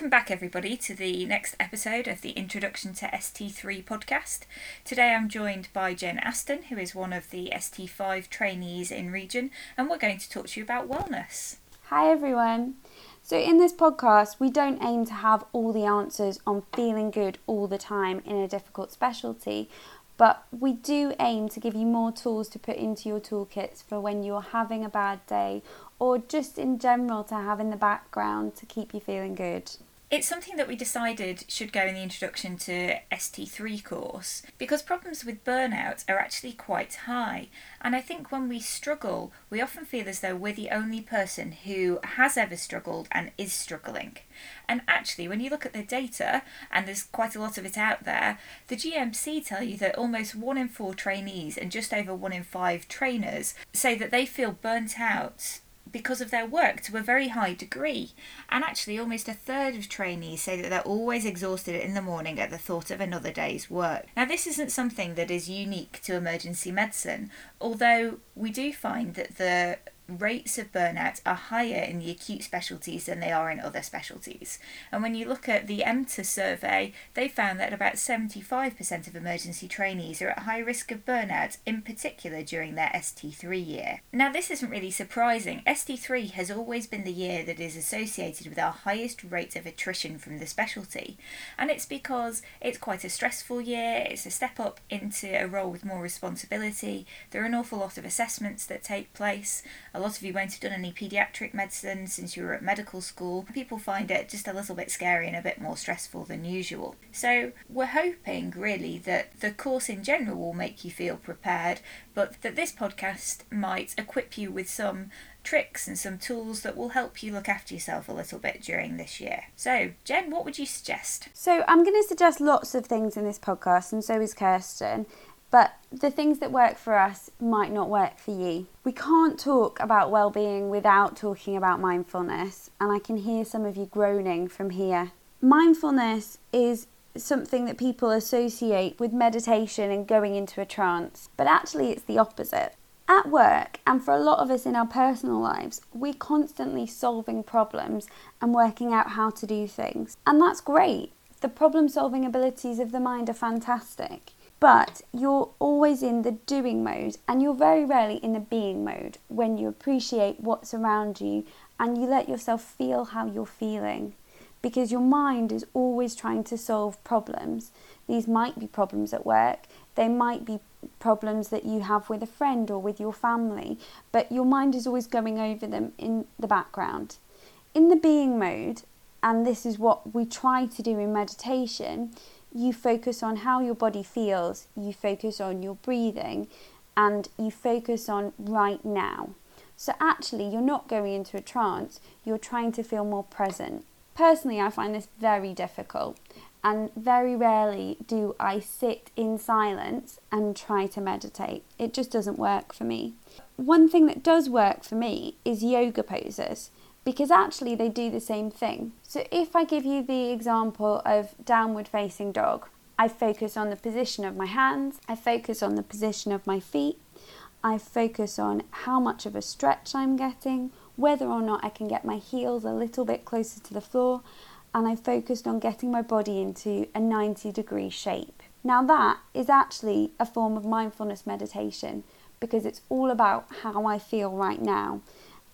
Welcome back, everybody, to the next episode of the Introduction to ST3 podcast. Today I'm joined by Jen Aston, who is one of the ST5 trainees in Region, and we're going to talk to you about wellness. Hi, everyone. So, in this podcast, we don't aim to have all the answers on feeling good all the time in a difficult specialty, but we do aim to give you more tools to put into your toolkits for when you're having a bad day or just in general to have in the background to keep you feeling good. It's something that we decided should go in the introduction to ST3 course because problems with burnout are actually quite high. And I think when we struggle, we often feel as though we're the only person who has ever struggled and is struggling. And actually, when you look at the data, and there's quite a lot of it out there, the GMC tell you that almost one in four trainees and just over one in five trainers say that they feel burnt out because of their work to a very high degree. And actually, almost a third of trainees say that they're always exhausted in the morning at the thought of another day's work. Now, this isn't something that is unique to emergency medicine, although we do find that the rates of burnout are higher in the acute specialties than they are in other specialties. And when you look at the EMTA survey, they found that about 75% of emergency trainees are at high risk of burnout, in particular during their ST3 year. Now, this isn't really surprising. ST3 has always been the year that is associated with our highest rate of attrition from the specialty, and it's because it's quite a stressful year, it's a step up into a role with more responsibility, there are an awful lot of assessments that take place. A a lot of you won't have done any paediatric medicine since you were at medical school. People find it just a little bit scary and a bit more stressful than usual. So, we're hoping really that the course in general will make you feel prepared, but that this podcast might equip you with some tricks and some tools that will help you look after yourself a little bit during this year. So, Jen, what would you suggest? So, I'm going to suggest lots of things in this podcast, and so is Kirsten. But the things that work for us might not work for you. We can't talk about well-being without talking about mindfulness, and I can hear some of you groaning from here. Mindfulness is something that people associate with meditation and going into a trance, but actually it's the opposite. At work, and for a lot of us in our personal lives, we're constantly solving problems and working out how to do things. And that's great. The problem solving abilities of the mind are fantastic but you're always in the doing mode and you're very rarely in the being mode when you appreciate what's around you and you let yourself feel how you're feeling because your mind is always trying to solve problems. These might be problems at work, they might be problems that you have with a friend or with your family, but your mind is always going over them in the background. In the being mode, and this is what we try to do in meditation, you focus on how your body feels, you focus on your breathing, and you focus on right now. So, actually, you're not going into a trance, you're trying to feel more present. Personally, I find this very difficult, and very rarely do I sit in silence and try to meditate. It just doesn't work for me. One thing that does work for me is yoga poses because actually they do the same thing. So if I give you the example of downward facing dog, I focus on the position of my hands, I focus on the position of my feet, I focus on how much of a stretch I'm getting, whether or not I can get my heels a little bit closer to the floor, and I focused on getting my body into a 90 degree shape. Now, that is actually a form of mindfulness meditation because it's all about how I feel right now.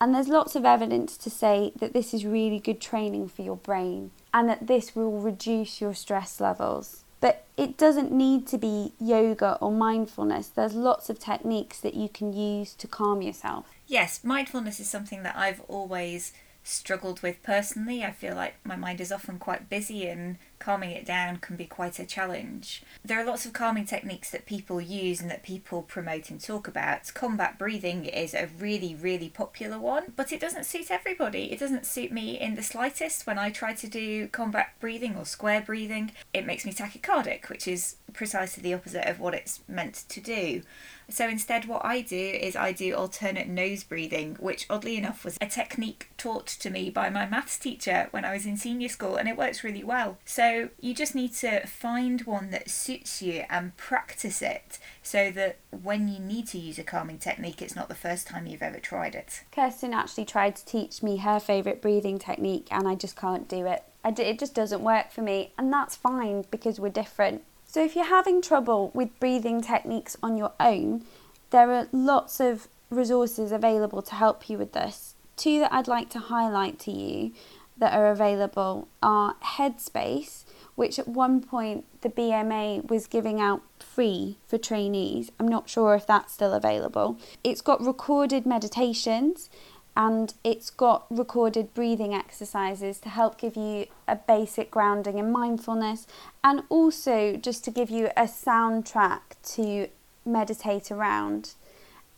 And there's lots of evidence to say that this is really good training for your brain and that this will reduce your stress levels. But it doesn't need to be yoga or mindfulness. There's lots of techniques that you can use to calm yourself. Yes, mindfulness is something that I've always struggled with personally. I feel like my mind is often quite busy and calming it down can be quite a challenge. There are lots of calming techniques that people use and that people promote and talk about. Combat breathing is a really, really popular one, but it doesn't suit everybody. It doesn't suit me in the slightest. When I try to do combat breathing or square breathing, it makes me tachycardic, which is precisely the opposite of what it's meant to do. So instead, what I do is I do alternate nose breathing, which oddly enough was a technique taught to me by my maths teacher when I was in senior school, and it works really well. So you just need to find one that suits you and practice it so that when you need to use a calming technique, it's not the first time you've ever tried it. Kirsten actually tried to teach me her favourite breathing technique, and I just can't do it. it just doesn't work for me, and that's fine because we're different. So, if you're having trouble with breathing techniques on your own, there are lots of resources available to help you with this. Two that I'd like to highlight to you that are available are Headspace, which at one point the BMA was giving out free for trainees. I'm not sure if that's still available. It's got recorded meditations and it's got recorded breathing exercises to help give you a basic grounding in mindfulness and also just to give you a soundtrack to meditate around.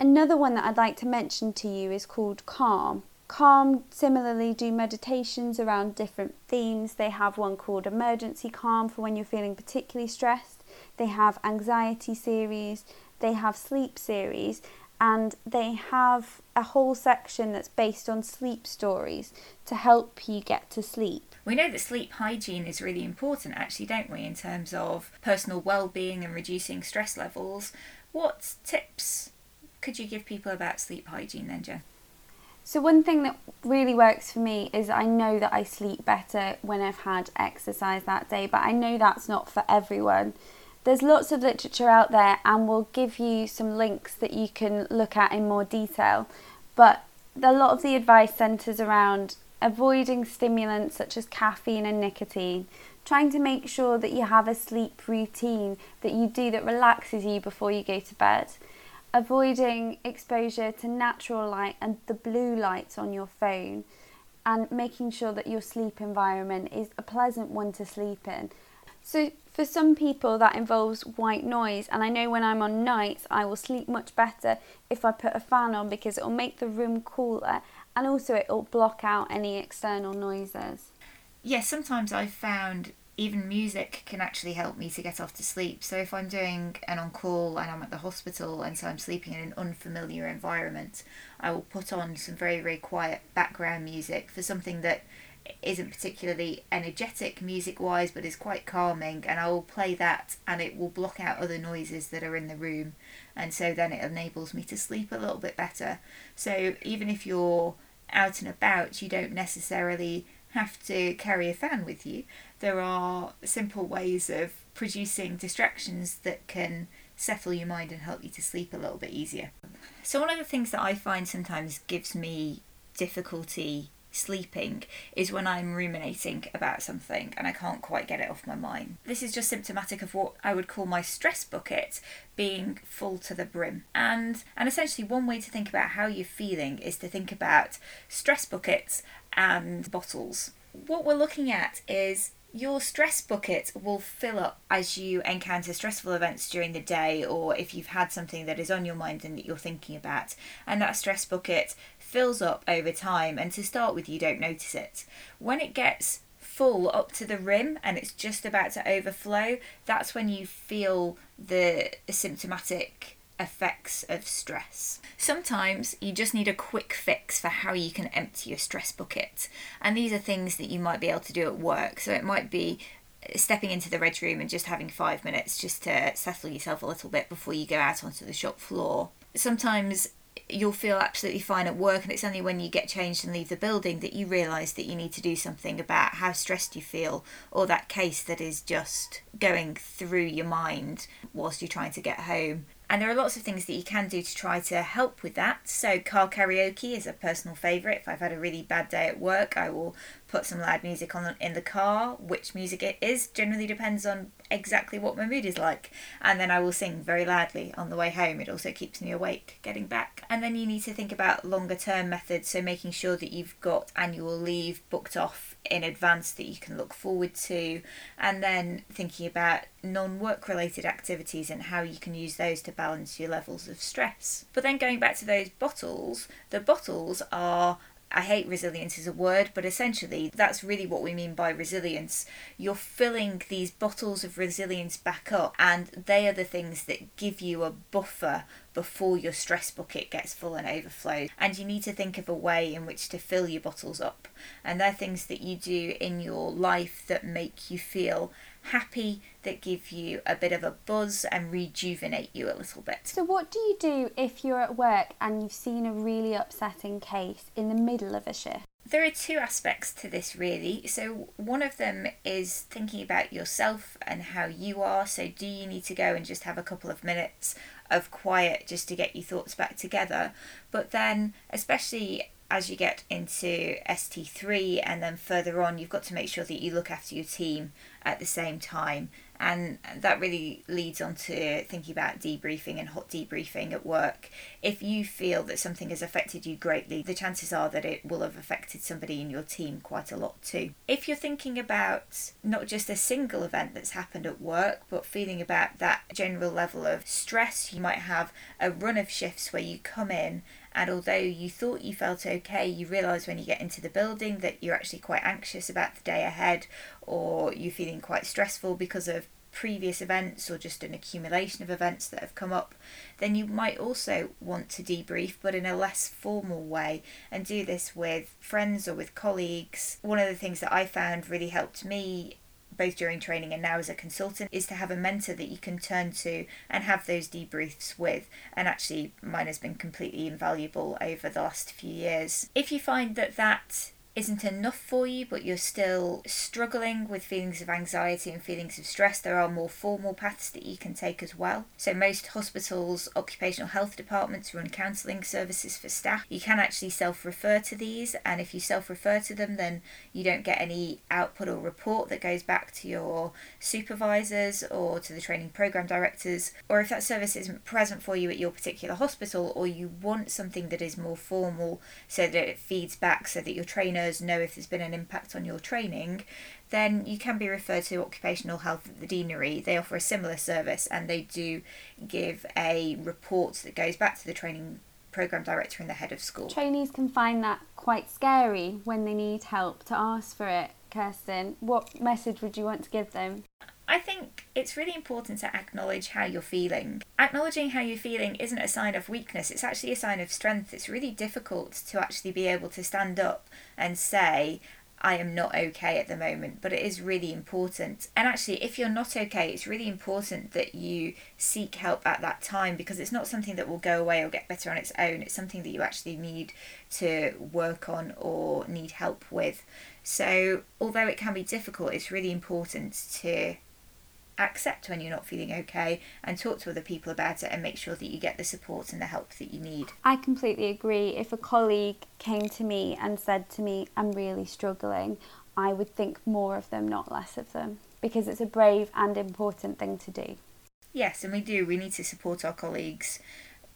Another one that I'd like to mention to you is called Calm. Calm similarly do meditations around different themes. They have one called Emergency Calm for when you're feeling particularly stressed. They have anxiety series, they have sleep series, and they have a whole section that's based on sleep stories to help you get to sleep. We know that sleep hygiene is really important, actually, don't we, in terms of personal well-being and reducing stress levels. What tips could you give people about sleep hygiene then, Jen? So one thing that really works for me is I know that I sleep better when I've had exercise that day, but I know that's not for everyone. There's lots of literature out there, and we'll give you some links that you can look at in more detail. But a lot of the advice centres around avoiding stimulants such as caffeine and nicotine, trying to make sure that you have a sleep routine that you do that relaxes you before you go to bed, avoiding exposure to natural light and the blue lights on your phone, and making sure that your sleep environment is a pleasant one to sleep in. So, for some people, that involves white noise, and I know when I'm on nights, I will sleep much better if I put a fan on because it will make the room cooler and also it will block out any external noises. Yes, sometimes I've found even music can actually help me to get off to sleep. So if I'm doing an on call and I'm at the hospital and so I'm sleeping in an unfamiliar environment, I will put on some very, very quiet background music for something that isn't particularly energetic music wise but is quite calming and I will play that and it will block out other noises that are in the room and so then it enables me to sleep a little bit better. So even if you're out and about you don't necessarily have to carry a fan with you. There are simple ways of producing distractions that can settle your mind and help you to sleep a little bit easier. So one of the things that I find sometimes gives me difficulty sleeping is when I'm ruminating about something and I can't quite get it off my mind. This is just symptomatic of what I would call my stress bucket being full to the brim. And and essentially one way to think about how you're feeling is to think about stress buckets and bottles. What we're looking at is your stress bucket will fill up as you encounter stressful events during the day or if you've had something that is on your mind and that you're thinking about. And that stress bucket fills up over time, and to start with, you don't notice it. When it gets full up to the rim and it's just about to overflow, that's when you feel the symptomatic effects of stress. Sometimes you just need a quick fix for how you can empty your stress bucket, and these are things that you might be able to do at work. So it might be stepping into the red room and just having five minutes just to settle yourself a little bit before you go out onto the shop floor. Sometimes you'll feel absolutely fine at work and it's only when you get changed and leave the building that you realize that you need to do something about how stressed you feel or that case that is just going through your mind whilst you're trying to get home and there are lots of things that you can do to try to help with that. So, car karaoke is a personal favourite. If I've had a really bad day at work, I will put some loud music on in the car. Which music it is generally depends on exactly what my mood is like. And then I will sing very loudly on the way home. It also keeps me awake getting back. And then you need to think about longer term methods. So, making sure that you've got annual leave booked off in advance that you can look forward to, and then thinking about non work related activities and how you can use those to balance your levels of stress. But then going back to those bottles, the bottles are I hate resilience as a word, but essentially that's really what we mean by resilience. You're filling these bottles of resilience back up, and they are the things that give you a buffer before your stress bucket gets full and overflows. And you need to think of a way in which to fill your bottles up. And they're things that you do in your life that make you feel happy, that give you a bit of a buzz and rejuvenate you a little bit. So, what do you do if you're at work and you've seen a really upsetting case in the middle of a shift? There are two aspects to this, really. So, one of them is thinking about yourself and how you are. So, do you need to go and just have a couple of minutes of quiet just to get your thoughts back together? But then, especially as you get into ST3 and then further on, you've got to make sure that you look after your team at the same time and that really leads on to thinking about debriefing and hot debriefing at work. If you feel that something has affected you greatly, the chances are that it will have affected somebody in your team quite a lot too. If you're thinking about not just a single event that's happened at work, but feeling about that general level of stress, you might have a run of shifts where you come in and although you thought you felt okay, you realise when you get into the building that you're actually quite anxious about the day ahead or you're feeling quite stressful because of previous events or just an accumulation of events that have come up, then you might also want to debrief, but in a less formal way, and do this with friends or with colleagues. One of the things that I found really helped me both during training and now as a consultant is to have a mentor that you can turn to and have those debriefs with. And actually mine has been completely invaluable over the last few years. If you find that that isn't enough for you, but you're still struggling with feelings of anxiety and feelings of stress, there are more formal paths that you can take as well. So, most hospitals, occupational health departments run counselling services for staff. You can actually self refer to these, and if you self refer to them, then you don't get any output or report that goes back to your supervisors or to the training program directors. Or if that service isn't present for you at your particular hospital, or you want something that is more formal so that it feeds back so that your trainer know if there's been an impact on your training, then you can be referred to occupational health at the deanery. They offer a similar service and they do give a report that goes back to the training program director and the head of school. Trainees can find that quite scary when they need help to ask for it. Kirsten, what message would you want to give them? I think it's really important to acknowledge how you're feeling. Acknowledging how you're feeling isn't a sign of weakness, it's actually a sign of strength. It's really difficult to actually be able to stand up and say, I am not okay at the moment, but it is really important. And actually, if you're not okay, it's really important that you seek help at that time because it's not something that will go away or get better on its own. It's something that you actually need to work on or need help with. So, although it can be difficult, it's really important to accept when you're not feeling okay and talk to other people about it and make sure that you get the support and the help that you need. I completely agree. If a colleague came to me and said to me, I'm really struggling, I would think more of them, not less of them, because it's a brave and important thing to do. Yes, and we do. We need to support our colleagues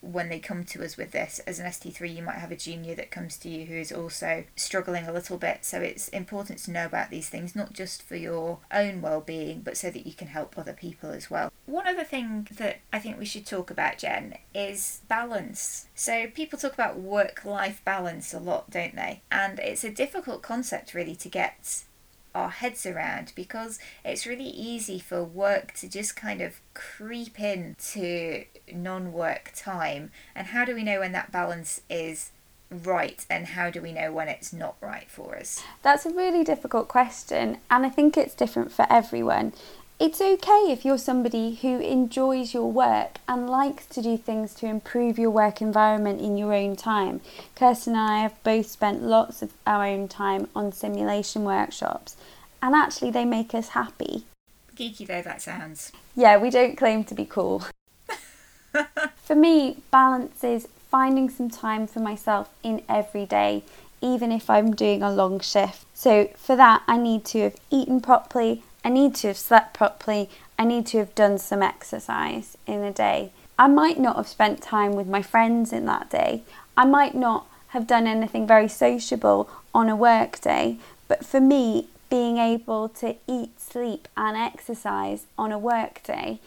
when they come to us with this. As an ST3, you might have a junior that comes to you who is also struggling a little bit. So it's important to know about these things, not just for your own well being, but so that you can help other people as well. One other thing that I think we should talk about, Jen, is balance. So people talk about work life balance a lot, don't they? And it's a difficult concept really to get our heads around because it's really easy for work to just kind of creep in to non-work time. And how do we know when that balance is right and how do we know when it's not right for us? That's a really difficult question and i think it's different for everyone it's okay if you're somebody who enjoys your work and likes to do things to improve your work environment in your own time. Kirsten and I have both spent lots of our own time on simulation workshops, and actually, they make us happy. Geeky though that sounds. Yeah, we don't claim to be cool. for me, balance is finding some time for myself in every day, even if I'm doing a long shift. So, for that, I need to have eaten properly I need to have slept properly. I need to have done some exercise in a day. I might not have spent time with my friends in that day. I might not have done anything very sociable on a work day. But for me, being able to eat, sleep, and exercise on a work day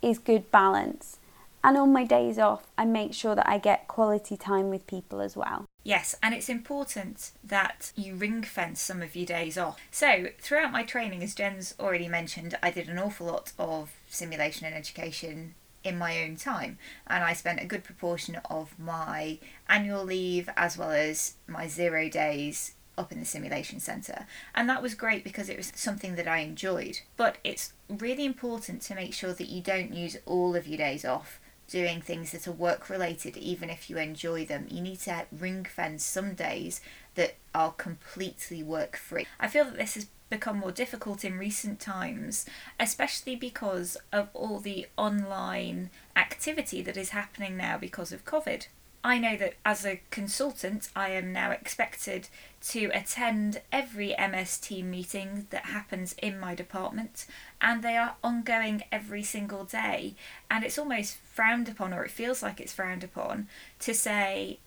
is good balance. And on my days off, I make sure that I get quality time with people as well. Yes, and it's important that you ring fence some of your days off. So, throughout my training, as Jen's already mentioned, I did an awful lot of simulation and education in my own time, and I spent a good proportion of my annual leave as well as my zero days up in the simulation centre. And that was great because it was something that I enjoyed. But it's really important to make sure that you don't use all of your days off doing things that are work related, even if you enjoy them. You need to ring fence some days that are completely work free. I feel that this has become more difficult in recent times, especially because of all the online activity that is happening now because of COVID. I know that as a consultant, I am now expected to attend every MS team meeting that happens in my department, and they are ongoing every single day. And it's almost frowned upon, or it feels like it's frowned upon, to say,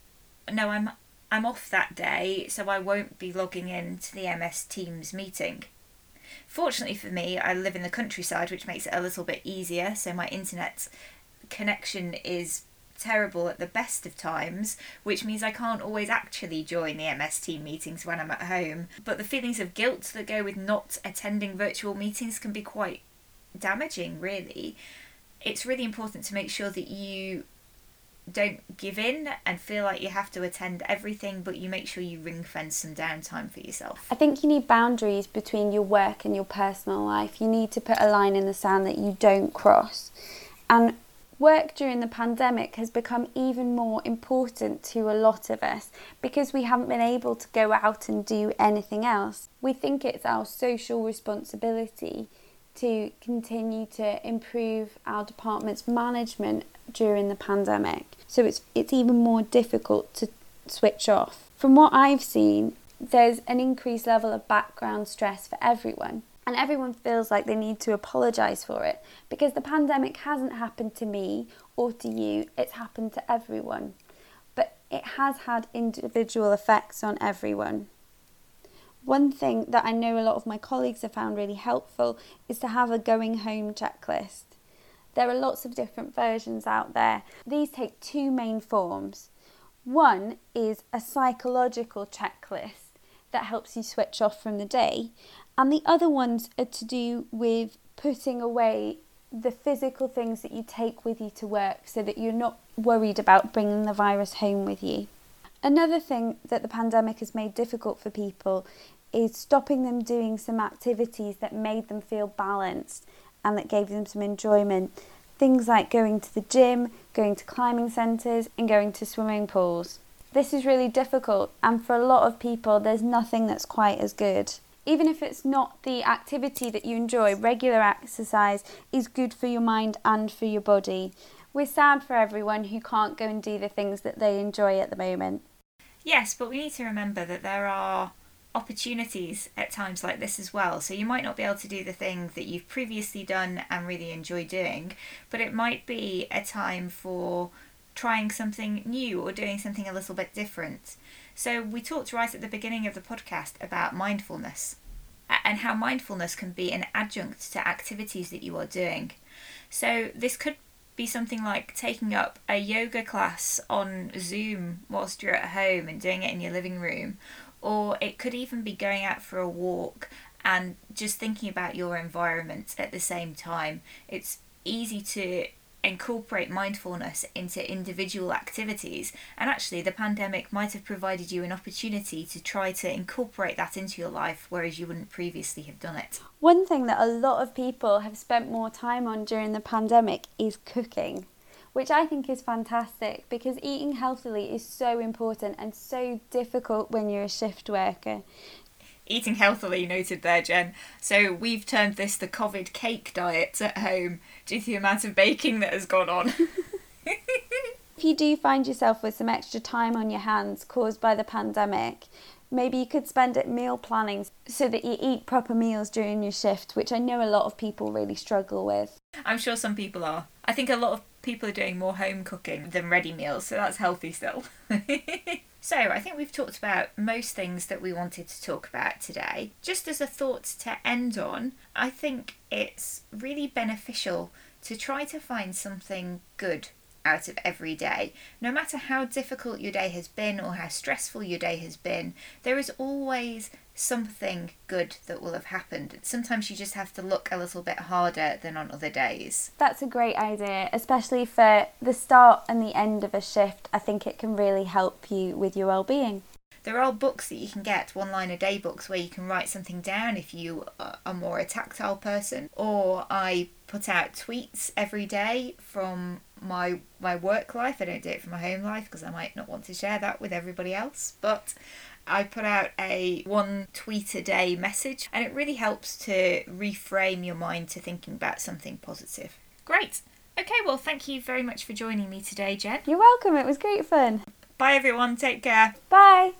"No, I'm I'm off that day, so I won't be logging in to the MS Teams meeting." Fortunately for me, I live in the countryside, which makes it a little bit easier. So my internet connection is terrible at the best of times, which means I can't always actually join the MS team meetings when I'm at home. But the feelings of guilt that go with not attending virtual meetings can be quite damaging, really. It's really important to make sure that you don't give in and feel like you have to attend everything, but you make sure you ring fence some downtime for yourself. I think you need boundaries between your work and your personal life. You need to put a line in the sand that you don't cross. And work during the pandemic has become even more important to a lot of us because we haven't been able to go out and do anything else. We think it's our social responsibility to continue to improve our department's management during the pandemic. So it's it's even more difficult to switch off. From what I've seen, there's an increased level of background stress for everyone and everyone feels like they need to apologize for it because the pandemic hasn't happened to me or to you, it's happened to everyone. But it has had individual effects on everyone. One thing that I know a lot of my colleagues have found really helpful is to have a going home checklist. There are lots of different versions out there. These take two main forms. One is a psychological checklist that helps you switch off from the day, and the other ones are to do with putting away the physical things that you take with you to work so that you're not worried about bringing the virus home with you. Another thing that the pandemic has made difficult for people is stopping them doing some activities that made them feel balanced and that gave them some enjoyment. Things like going to the gym, going to climbing centres, and going to swimming pools. This is really difficult, and for a lot of people, there's nothing that's quite as good even if it's not the activity that you enjoy, regular exercise is good for your mind and for your body. We're sad for everyone who can't go and do the things that they enjoy at the moment. Yes, but we need to remember that there are opportunities at times like this as well. So you might not be able to do the thing that you've previously done and really enjoy doing, but it might be a time for trying something new or doing something a little bit different. So, we talked right at the beginning of the podcast about mindfulness and how mindfulness can be an adjunct to activities that you are doing. So, this could be something like taking up a yoga class on Zoom whilst you're at home and doing it in your living room, or it could even be going out for a walk and just thinking about your environment at the same time. It's easy to incorporate mindfulness into individual activities. And actually, the pandemic might have provided you an opportunity to try to incorporate that into your life, whereas you wouldn't previously have done it. One thing that a lot of people have spent more time on during the pandemic is cooking. Which I think is fantastic because eating healthily is so important and so difficult when you're a shift worker eating healthily noted there, Jen. So we've turned this the COVID cake diet at home due to the amount of baking that has gone on. if you do find yourself with some extra time on your hands caused by the pandemic, maybe you could spend it meal planning so that you eat proper meals during your shift, which I know a lot of people really struggle with. I'm sure some people are. I think a lot of people are doing more home cooking than ready meals, so that's healthy still. So, I think we've talked about most things that we wanted to talk about today. Just as a thought to end on, I think it's really beneficial to try to find something good out of every day. No matter how difficult your day has been or how stressful your day has been, there is always something good that will have happened. Sometimes you just have to look a little bit harder than on other days. That's a great idea, especially for the start and the end of a shift. I think it can really help you with your well-being. There are books that you can get, one line a day books, where you can write something down if you are more a tactile person. Or I put out tweets every day from my my work life. I don't do it from my home life because I might not want to share that with everybody else. But I put out a one tweet a day message, and it really helps to reframe your mind to thinking about something positive. Great. Okay, well, thank you very much for joining me today, Jen. You're welcome. It was great fun. Bye, everyone. Take care. Bye.